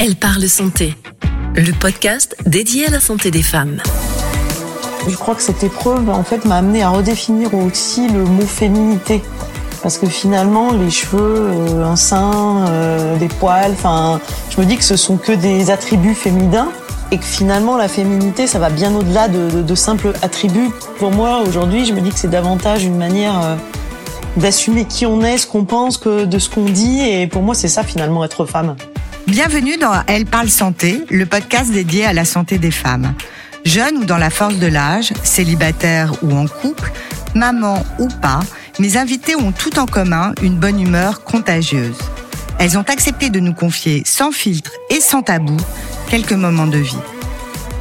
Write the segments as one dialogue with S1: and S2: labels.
S1: Elle parle santé, le podcast dédié à la santé des femmes.
S2: Je crois que cette épreuve, en fait, m'a amené à redéfinir aussi le mot féminité. Parce que finalement, les cheveux, euh, un sein, euh, des poils, enfin, je me dis que ce sont que des attributs féminins et que finalement la féminité, ça va bien au-delà de, simples attributs. Pour moi, aujourd'hui, je me dis que c'est davantage une manière euh, d'assumer qui on est, ce qu'on pense, que de ce qu'on dit. Et pour moi, c'est ça finalement être femme.
S3: Bienvenue dans Elle parle santé, le podcast dédié à la santé des femmes. Jeune ou dans la force de l'âge, célibataire ou en couple, maman ou pas, mes invités ont tout en commun une bonne humeur contagieuse. Elles ont accepté de nous confier sans filtre et sans tabou quelques moments de vie.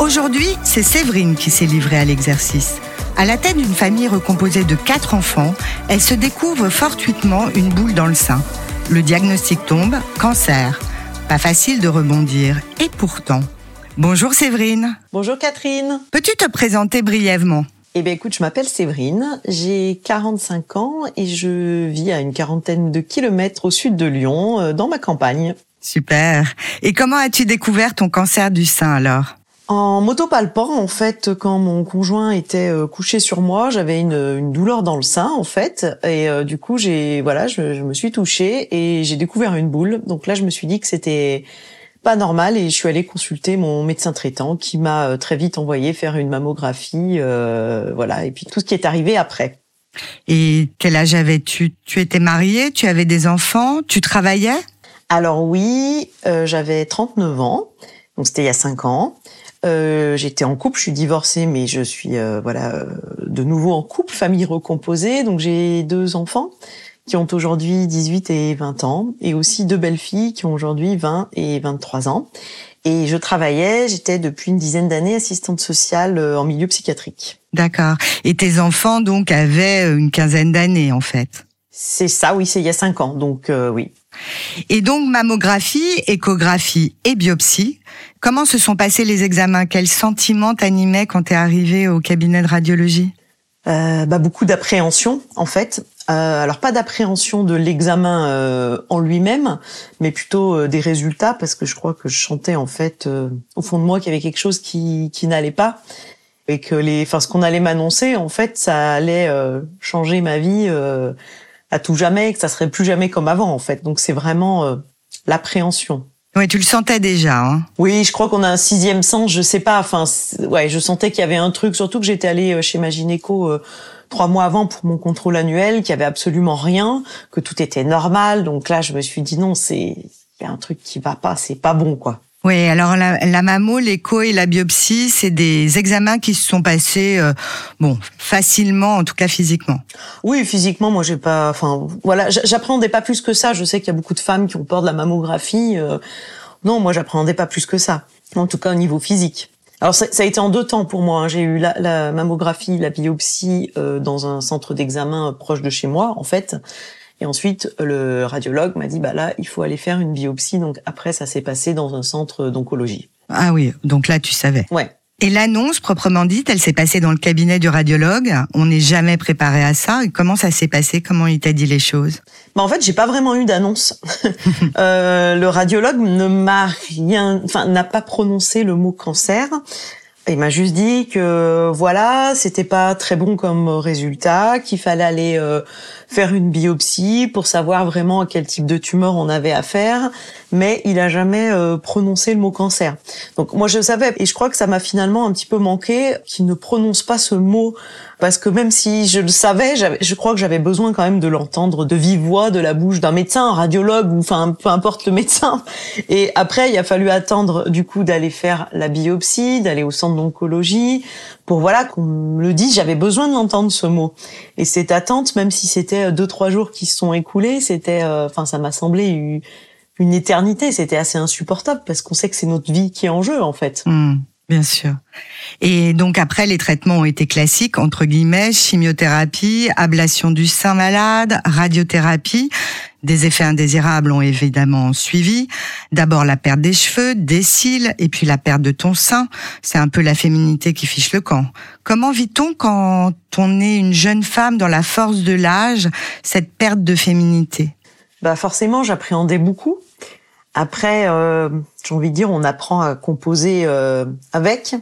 S3: Aujourd'hui, c'est Séverine qui s'est livrée à l'exercice. À la tête d'une famille recomposée de quatre enfants, elle se découvre fortuitement une boule dans le sein. Le diagnostic tombe, cancer. Pas facile de rebondir. Et pourtant. Bonjour Séverine.
S2: Bonjour Catherine.
S3: Peux-tu te présenter brièvement?
S2: Eh bien, écoute, je m'appelle Séverine, j'ai 45 ans et je vis à une quarantaine de kilomètres au sud de Lyon, euh, dans ma campagne.
S3: Super. Et comment as-tu découvert ton cancer du sein alors?
S2: En m'autopalpant, en fait, quand mon conjoint était euh, couché sur moi, j'avais une, une, douleur dans le sein, en fait, et euh, du coup, j'ai, voilà, je, je, me suis touchée et j'ai découvert une boule. Donc là, je me suis dit que c'était pas normal et je suis allée consulter mon médecin traitant qui m'a euh, très vite envoyé faire une mammographie, euh, voilà, et puis tout ce qui est arrivé après.
S3: Et quel âge avais-tu? Tu étais mariée, tu avais des enfants, tu travaillais?
S2: Alors oui, euh, j'avais 39 ans, donc c'était il y a 5 ans. Euh, j'étais en couple, je suis divorcée, mais je suis euh, voilà de nouveau en couple, famille recomposée, donc j'ai deux enfants qui ont aujourd'hui 18 et 20 ans, et aussi deux belles filles qui ont aujourd'hui 20 et 23 ans. Et je travaillais, j'étais depuis une dizaine d'années assistante sociale euh, en milieu psychiatrique.
S3: D'accord. Et tes enfants donc avaient euh, une quinzaine d'années en fait.
S2: C'est ça, oui, c'est il y a cinq ans, donc euh, oui.
S3: Et donc mammographie, échographie et biopsie. Comment se sont passés les examens? Quels sentiments t'animaient quand tu es arrivé au cabinet de radiologie?
S2: Euh, bah, beaucoup d'appréhension en fait. Euh, alors pas d'appréhension de l'examen euh, en lui-même, mais plutôt euh, des résultats parce que je crois que je chantais en fait au fond de moi qu'il y avait quelque chose qui, qui n'allait pas et que les, enfin ce qu'on allait m'annoncer en fait ça allait changer ma vie à tout jamais, que ça serait plus jamais comme avant en fait. Donc c'est vraiment l'appréhension.
S3: Oui, tu le sentais déjà. Hein
S2: oui, je crois qu'on a un sixième sens. Je sais pas. Enfin, ouais, je sentais qu'il y avait un truc. Surtout que j'étais allée euh, chez ma gynéco euh, trois mois avant pour mon contrôle annuel, qu'il y avait absolument rien, que tout était normal. Donc là, je me suis dit non, c'est il y a un truc qui va pas. C'est pas bon, quoi.
S3: Oui, alors la, la mammo, l'écho et la biopsie, c'est des examens qui se sont passés, euh, bon, facilement, en tout cas physiquement.
S2: Oui, physiquement, moi, j'ai pas, enfin, voilà, j'appréhendais pas plus que ça. Je sais qu'il y a beaucoup de femmes qui ont peur de la mammographie. Euh, non, moi, j'appréhendais pas plus que ça. En tout cas, au niveau physique. Alors ça, ça a été en deux temps pour moi. Hein. J'ai eu la, la, mammographie, la biopsie euh, dans un centre d'examen proche de chez moi, en fait. Et ensuite, le radiologue m'a dit, bah là, il faut aller faire une biopsie. Donc après, ça s'est passé dans un centre d'oncologie.
S3: Ah oui, donc là, tu savais.
S2: Ouais.
S3: Et l'annonce, proprement dite, elle s'est passée dans le cabinet du radiologue. On n'est jamais préparé à ça. Et comment ça s'est passé? Comment il t'a dit les choses?
S2: Bah En fait, j'ai pas vraiment eu d'annonce. euh, le radiologue ne m'a rien, enfin, n'a pas prononcé le mot cancer. Il m'a juste dit que voilà, c'était pas très bon comme résultat, qu'il fallait aller euh, faire une biopsie pour savoir vraiment à quel type de tumeur on avait affaire, mais il a jamais euh, prononcé le mot cancer. Donc moi je savais et je crois que ça m'a finalement un petit peu manqué qu'il ne prononce pas ce mot parce que même si je le savais, je crois que j'avais besoin quand même de l'entendre de vive voix de la bouche d'un médecin, un radiologue ou enfin peu importe le médecin. Et après, il a fallu attendre du coup d'aller faire la biopsie, d'aller au centre d'oncologie pour voilà qu'on me le dise. J'avais besoin de l'entendre ce mot. Et cette attente, même si c'était deux trois jours qui se sont écoulés, c'était, euh, enfin ça m'a semblé une éternité. C'était assez insupportable parce qu'on sait que c'est notre vie qui est en jeu en fait.
S3: Mmh. Bien sûr. Et donc après, les traitements ont été classiques, entre guillemets, chimiothérapie, ablation du sein malade, radiothérapie. Des effets indésirables ont évidemment suivi. D'abord la perte des cheveux, des cils, et puis la perte de ton sein. C'est un peu la féminité qui fiche le camp. Comment vit-on quand on est une jeune femme dans la force de l'âge, cette perte de féminité?
S2: Bah forcément, j'appréhendais beaucoup Après, euh, j'ai envie de dire, on apprend à composer euh, avec.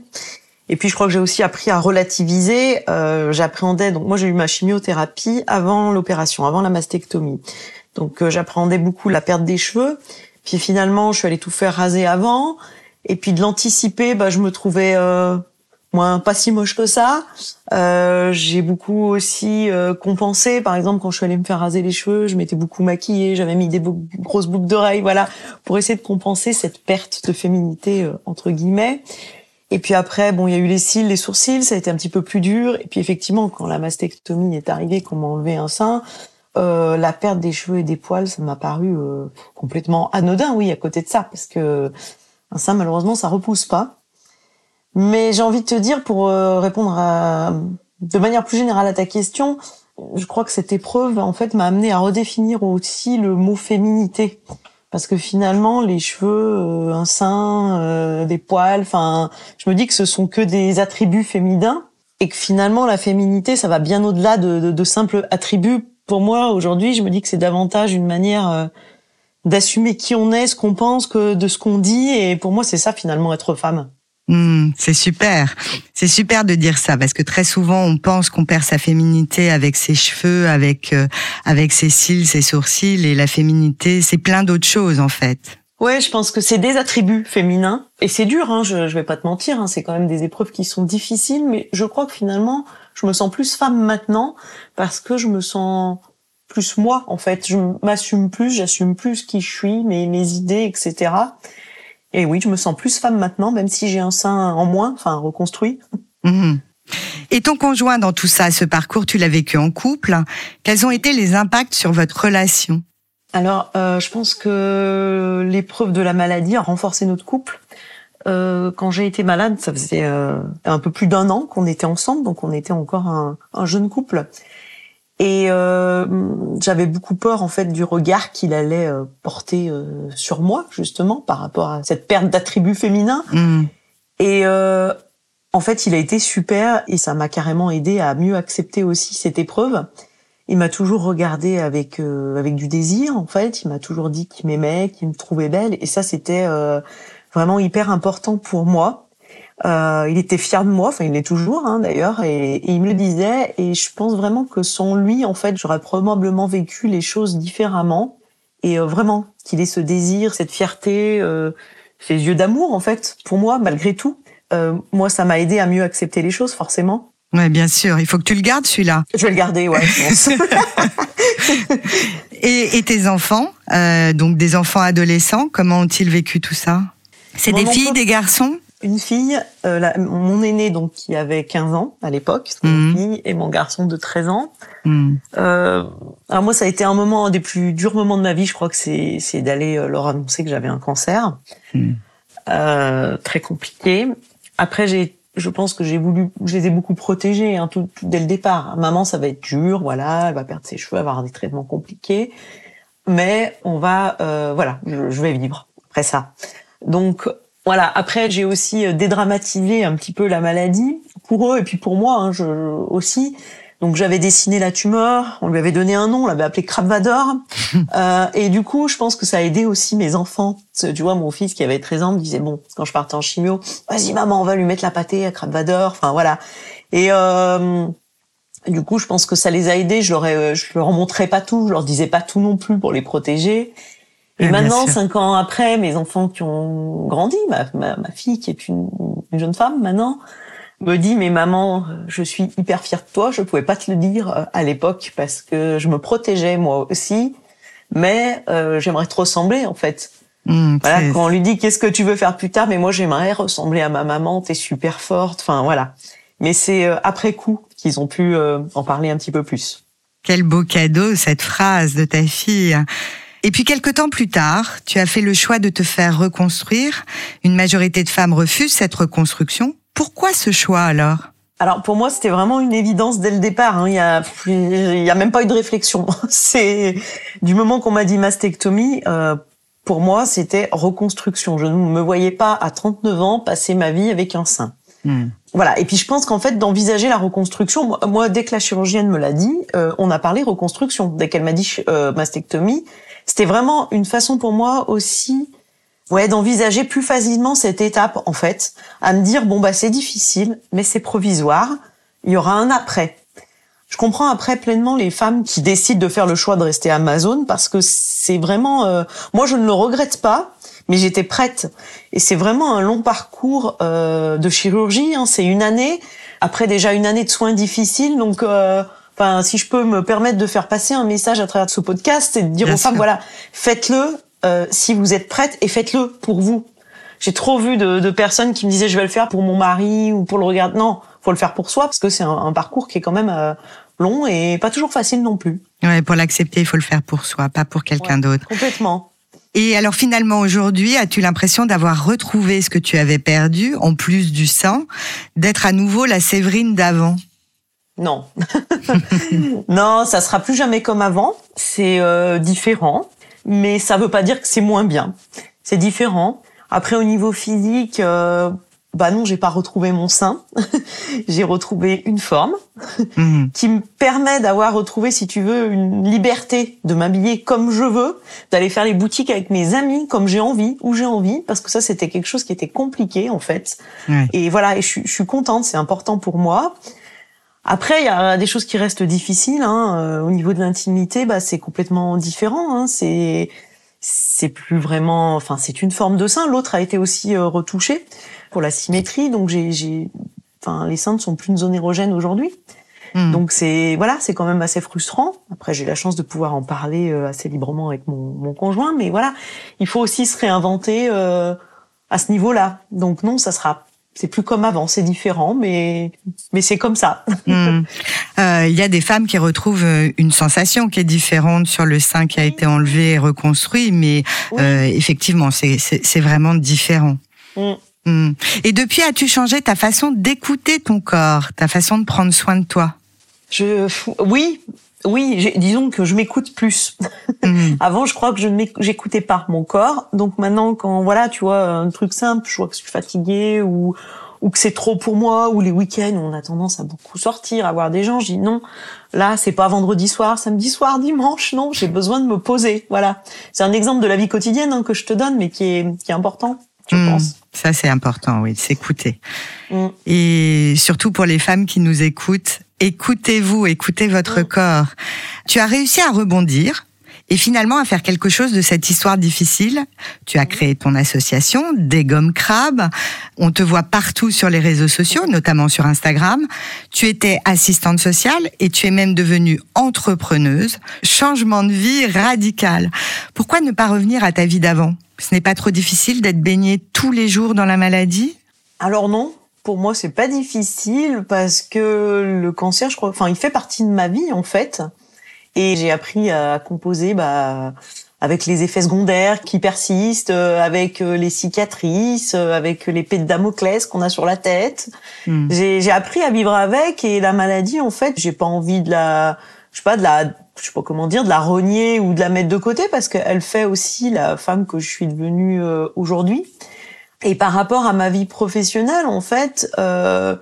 S2: Et puis je crois que j'ai aussi appris à relativiser. Euh, j'appréhendais, donc moi j'ai eu ma chimiothérapie avant l'opération, avant la mastectomie. Donc euh, j'appréhendais beaucoup la perte des cheveux. Puis finalement, je suis allée tout faire raser avant. Et puis de l'anticiper, bah, je me trouvais euh, moins pas si moche que ça. Euh, j'ai beaucoup aussi euh, compensé. Par exemple, quand je suis allée me faire raser les cheveux, je m'étais beaucoup maquillée, j'avais mis des grosses boucles d'oreilles, voilà, pour essayer de compenser cette perte de féminité entre guillemets. Et puis après, bon, il y a eu les cils, les sourcils, ça a été un petit peu plus dur. Et puis effectivement, quand la mastectomie est arrivée, qu'on m'a enlevé un sein, euh, la perte des cheveux et des poils, ça m'a paru euh, complètement anodin, oui, à côté de ça, parce que sein, malheureusement, ça repousse pas. Mais j'ai envie de te dire, pour euh, répondre à, de manière plus générale à ta question, je crois que cette épreuve, en fait, m'a amené à redéfinir aussi le mot féminité parce que finalement les cheveux, euh, un sein, euh, des poils, enfin, je me dis que ce sont que des attributs féminins et que finalement la féminité, ça va bien au-delà de, de, simples attributs. Pour moi, aujourd'hui, je me dis que c'est davantage une manière euh, d'assumer qui on est, ce qu'on pense, que de ce qu'on dit, et pour moi, c'est ça finalement être femme.
S3: Hmm, c'est super. C'est super de dire ça parce que très souvent on pense qu'on perd sa féminité avec ses cheveux, avec euh, avec ses cils, ses sourcils et la féminité, c'est plein d'autres choses en fait.
S2: Ouais, je pense que c'est des attributs féminins et c'est dur. Hein, je, je vais pas te mentir, hein, c'est quand même des épreuves qui sont difficiles, mais je crois que finalement je me sens plus femme maintenant parce que je me sens plus moi en fait. Je m'assume plus, j'assume plus qui je suis, mes mes idées, etc. Et oui, je me sens plus femme maintenant, même si j'ai un sein en moins, enfin reconstruit.
S3: Mhm. Et ton conjoint dans tout ça, ce parcours, tu l'as vécu en couple. Quels ont été les impacts sur votre relation?
S2: Alors, euh, je pense que l'épreuve de la maladie a renforcé notre couple. Euh, quand j'ai été malade, ça faisait euh, un peu plus d'un an qu'on était ensemble, donc on était encore un, un jeune couple. Et euh, j'avais beaucoup peur en fait du regard qu'il allait euh, porter euh, sur moi justement par rapport à cette perte d'attributs féminins. Mm. Et euh, en fait, il a été super et ça m'a carrément aidé à mieux accepter aussi cette épreuve. Il m'a toujours regardé avec avec du désir en fait. Il m'a toujours dit qu'il m'aimait, qu'il me trouvait belle et ça c'était vraiment hyper important pour moi. Euh, il était fier de moi, enfin il l'est toujours hein, d'ailleurs, et, il me le disait. Et je pense vraiment que sans lui, en fait, j'aurais probablement vécu les choses différemment. Et euh, vraiment qu'il ait ce désir, cette fierté, euh, ces yeux d'amour en fait, pour moi, malgré tout. Euh, moi, ça m'a aidé à mieux accepter les choses, forcément.
S3: Ouais, bien sûr. Il faut que tu le gardes celui-là.
S2: Je vais le garder, ouais.
S3: Et, et, tes enfants, euh, donc des enfants adolescents, comment ont-ils vécu tout ça? C'est des filles, des garçons?
S2: Une fille, euh, mon aîné donc qui avait 15 ans à l'époque, mhm. fille, et mon garçon de 13 ans. Mhm. Euh, alors moi, ça a été un moment un des plus durs moments de ma vie. Je crois que c'est c'est d'aller euh, leur annoncer que j'avais un cancer, mhm. euh, très compliqué. Après, j'ai je pense que j'ai voulu, je les ai beaucoup protégés hein, tout, dès le départ. Maman, ça va être dur, voilà, elle va perdre ses cheveux, avoir des traitements compliqués, mais on va, euh, voilà, je, je vais vivre après ça. Donc voilà. Après, j'ai aussi euh, dédramatisé un petit peu la maladie pour eux et puis pour moi hein, je, aussi. Donc j'avais dessiné la tumeur, on lui avait donné un nom, on l'avait appelé Krabvador. euh, et du coup, je pense que ça a aidé aussi mes enfants. Tu vois, mon fils qui avait 13 ans me disait, bon, quand je partais en chimio, vas-y maman, on va lui mettre la pâtée à Krabvador. Enfin voilà. Et euh, du coup, je pense que ça les a aidés. Je leur, ai, je leur montrais pas tout, je leur disais pas tout non plus pour les protéger. Et maintenant, cinq ans après, mes enfants qui ont grandi, ma, ma, ma fille qui est une, une, jeune femme maintenant, me dit mais maman, je suis hyper fière de toi. Je pouvais pas te le dire euh, à l'époque parce que je me protégeais moi aussi, mais euh, j'aimerais te ressembler en fait. Mmh, voilà, quand on lui dit qu'est-ce que tu veux faire plus tard, mais moi j'aimerais ressembler à ma maman. T'es super forte. Enfin voilà. Mais c'est euh, après coup qu'ils ont pu euh, en parler un petit peu plus.
S3: Quel beau cadeau cette phrase de ta fille. Et puis quelque temps plus tard, tu as fait le choix de te faire reconstruire. Une majorité de femmes refusent cette reconstruction. Pourquoi ce choix alors?
S2: Alors pour moi, c'était vraiment une évidence dès le départ. Hein. Il y a, il y a même pas eu de réflexion. C'est du moment qu'on m'a dit mastectomie, euh, pour moi, c'était reconstruction. Je ne me voyais pas à 39 ans passer ma vie avec un sein. Hmm. Voilà. Et puis je pense qu'en fait d'envisager la reconstruction, moi, dès que la chirurgienne me l'a dit, euh, on a parlé reconstruction. Dès qu'elle m'a dit euh, mastectomie, c'était vraiment une façon pour moi aussi Ouais, d'envisager plus facilement cette étape en fait, à me dire bon bah c'est difficile, mais c'est provisoire. Il y aura un après. Je comprends après pleinement les femmes qui décident de faire le choix de rester Amazon parce que c'est vraiment, euh, moi je ne le regrette pas, mais j'étais prête. Et c'est vraiment un long parcours euh, de chirurgie. Hein. C'est une année après déjà une année de soins difficiles, donc. Euh, Enfin, si je peux me permettre de faire passer un message à travers ce podcast, c'est de dire aux femmes, voilà, faites-le euh, si vous êtes prête et faites-le pour vous. J'ai trop vu de, de, personnes qui me disaient, je vais le faire pour mon mari ou pour le regard. Non, faut le faire pour soi parce que c'est un, un, parcours qui est quand même euh, long et pas toujours facile non plus.
S3: Ouais, pour l'accepter, il faut le faire pour soi, pas pour quelqu'un
S2: Ouais,
S3: d'autre.
S2: Complètement.
S3: Et alors finalement aujourd'hui, as-tu l'impression d'avoir retrouvé ce que tu avais perdu, en plus du sang, d'être à nouveau la Séverine d'avant?
S2: Non. non, ça sera plus jamais comme avant. C'est euh, différent, mais ça veut pas dire que c'est moins bien. C'est différent. Après, au niveau physique, euh, bah non, j'ai pas retrouvé mon sein. j'ai retrouvé une forme
S3: Mhm.
S2: qui me permet d'avoir retrouvé, si tu veux, une liberté de m'habiller comme je veux, d'aller faire les boutiques avec mes amis comme j'ai envie, où j'ai envie, parce que ça, c'était quelque chose qui était compliqué en fait. Et voilà, et je, suis- je suis contente, c'est important pour moi. Après, il y a des choses qui restent difficiles. Hein. Euh, au niveau de l'intimité, bah, c'est complètement différent. Hein. C'est c'est plus vraiment, enfin, c'est une forme de sein. L'autre a été aussi euh, retouché pour la symétrie, donc j'ai, enfin, les seins ne sont plus une zone érogène aujourd'hui.
S3: Mhm.
S2: Donc c'est voilà, c'est quand même assez frustrant. Après, j'ai la chance de pouvoir en parler euh, assez librement avec mon, mon conjoint, mais voilà, il faut aussi se réinventer euh, à ce niveau-là. Donc non, ça sera, c'est plus comme avant, c'est différent, mais mais c'est comme ça.
S3: Mhm. Euh, Il y a des femmes qui retrouvent euh, une sensation qui est différente sur le sein qui a été enlevé et reconstruit, mais
S2: Oui.
S3: euh, effectivement, c'est- vraiment différent.
S2: Mm.
S3: Mhm. Et depuis, as-tu changé ta façon d'écouter ton corps, ta façon de prendre soin de toi?
S2: Je, oui, oui, disons que je m'écoute plus.
S3: Mhm.
S2: Avant, je crois que je j'écoutais pas mon corps. Donc maintenant, quand voilà, tu vois, un truc simple, je vois que je suis fatiguée ou ou que c'est trop pour moi, ou les week-ends, on a tendance à beaucoup sortir, à voir des gens, je dis non, là, c'est pas vendredi soir, samedi soir, dimanche, non, j'ai besoin de me poser. Voilà. C'est un exemple de la vie quotidienne hein, que je te donne, mais qui est, qui est important, je
S3: Mhm.
S2: pense.
S3: Ça, c'est important, oui, de s'écouter.
S2: Mm.
S3: Et surtout pour les femmes qui nous écoutent, écoutez-vous, écoutez votre
S2: Mm.
S3: corps. Tu as réussi à rebondir et finalement à faire quelque chose de cette histoire difficile. Tu as créé ton association, Des Gommes Crabes. On te voit partout sur les réseaux sociaux, notamment sur Instagram. Tu étais assistante sociale et tu es même devenue entrepreneuse. Changement de vie radical. Pourquoi ne pas revenir à ta vie d'avant? Ce n'est pas trop difficile d'être baignée tous les jours dans la maladie?
S2: Alors non, pour moi c'est pas difficile parce que le cancer, je crois, enfin il fait partie de ma vie en fait, et j'ai appris à composer bah avec les effets secondaires qui persistent, euh, avec euh, les cicatrices, euh, avec pets de Damoclès qu'on a sur la tête.
S3: Hmm.
S2: J'ai j'ai appris à vivre avec et la maladie en fait, j'ai pas envie de la, je sais pas de la, je sais pas comment dire, de la renier ou de la mettre de côté parce qu'elle fait aussi la femme que je suis devenue euh, aujourd'hui. Et par rapport à ma vie professionnelle, en fait, euh,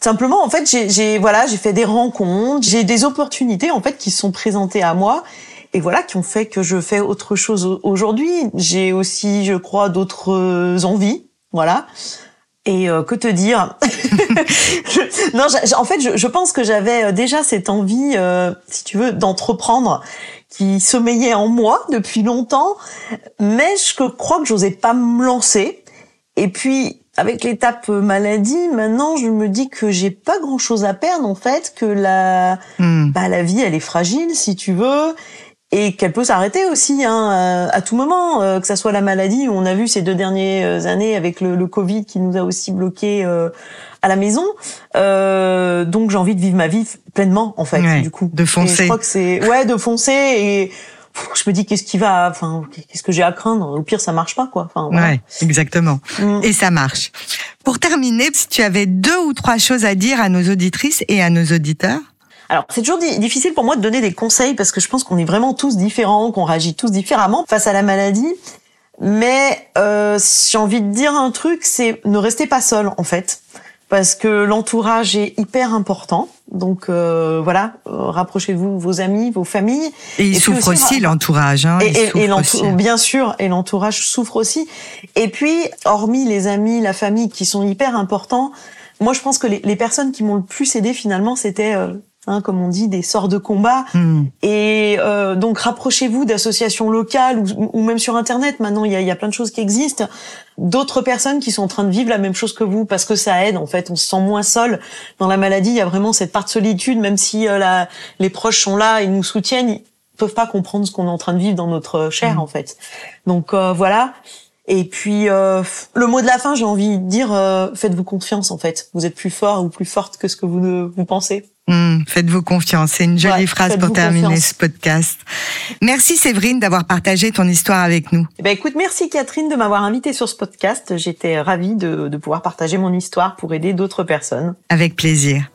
S2: simplement, en fait, j'ai, voilà, j'ai fait des rencontres, j'ai des opportunités en fait qui se sont présentées à moi et voilà qui ont fait que je fais autre chose au- aujourd'hui. J'ai aussi, je crois, d'autres euh, envies, voilà. Et euh, que te dire Je- Non, en fait, je, je pense que j'avais euh, déjà cette envie, euh, si tu veux, d'entreprendre qui sommeillait en moi depuis longtemps, mais je crois que j'osais pas me lancer. Et puis, avec l'étape euh, maladie, maintenant, je me dis que j'ai pas grand chose à perdre, en fait, que la,
S3: Hmm.
S2: bah, la vie, elle est fragile, si tu veux, et qu'elle peut s'arrêter aussi, hein, à, à tout moment, euh, que ça soit la maladie, on a vu ces deux dernières années avec le, le Covid qui nous a aussi bloqués euh, à la maison. Euh, donc, j'ai envie de vivre ma vie pleinement, en fait,
S3: Ouais,
S2: du coup.
S3: de
S2: Et
S3: foncer.
S2: je crois que c'est, ouais, de foncer et je me dis qu'est-ce qui va, enfin, qu'est-ce que j'ai à craindre? Au pire, ça marche pas, quoi. Enfin, voilà.
S3: Ouais, exactement.
S2: Mm.
S3: Et ça marche. Pour terminer, si tu avais deux ou trois choses à dire à nos auditrices et à nos auditeurs
S2: Alors, c'est toujours di- difficile pour moi de donner des conseils parce que je pense qu'on est vraiment tous différents, qu'on réagit tous différemment face à la maladie. Mais euh, si j'ai envie de dire un truc, c'est ne restez pas seul en fait, parce que l'entourage est hyper important Donc euh, voilà, euh, rapprochez-vous vos amis, vos familles.
S3: Et il souffre aussi, l'entourage. Hein,
S2: et, et, bien sûr, et l'entourage souffre aussi. Et puis, hormis les amis, la famille qui sont hyper importants, moi je pense que les, les personnes qui m'ont le plus aidé finalement, c'était euh, Hein, comme on dit, des sorts de combat. Hmm. Et euh, donc rapprochez-vous d'associations locales ou, ou, même sur Internet. Maintenant, il y a, y a, plein de choses qui existent. D'autres personnes qui sont en train de vivre la même chose que vous, parce que ça aide. En fait, on se sent moins seul dans la maladie. Il y a vraiment cette part de solitude, même si euh, la, les proches sont là et nous soutiennent, ils peuvent pas comprendre ce qu'on est en train de vivre dans notre chair, hmm. en fait. Donc euh, voilà. Et puis euh, le mot de la fin, j'ai envie de dire, faites-vous confiance en fait. Vous êtes plus fort ou plus forte que ce que vous vous pensez.
S3: Hmm, faites-vous confiance. C'est une jolie phrase pour terminer ce podcast. Merci Séverine d'avoir partagé ton histoire avec nous.
S2: Eh ben écoute, merci Catherine de m'avoir invité sur ce podcast. J'étais ravie de, de pouvoir partager mon histoire pour aider d'autres personnes.
S3: Avec plaisir.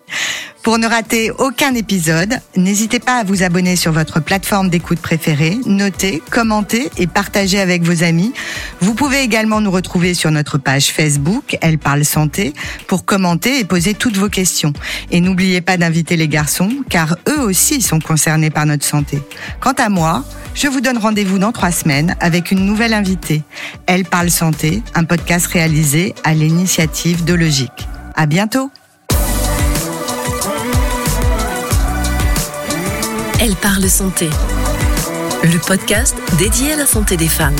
S3: Pour ne rater aucun épisode, n'hésitez pas à vous abonner sur votre plateforme d'écoute préférée, noter, commenter et partager avec vos amis. Vous pouvez également nous retrouver sur notre page Facebook, Elle parle santé, pour commenter et poser toutes vos questions. Et n'oubliez pas d'inviter les garçons, car eux aussi sont concernés par notre santé. Quant à moi, je vous donne rendez-vous dans trois semaines avec une nouvelle invitée. Elle parle santé, un podcast réalisé à l'initiative de Logique. À bientôt!
S1: Elle parle santé. Le podcast dédié à la santé des femmes.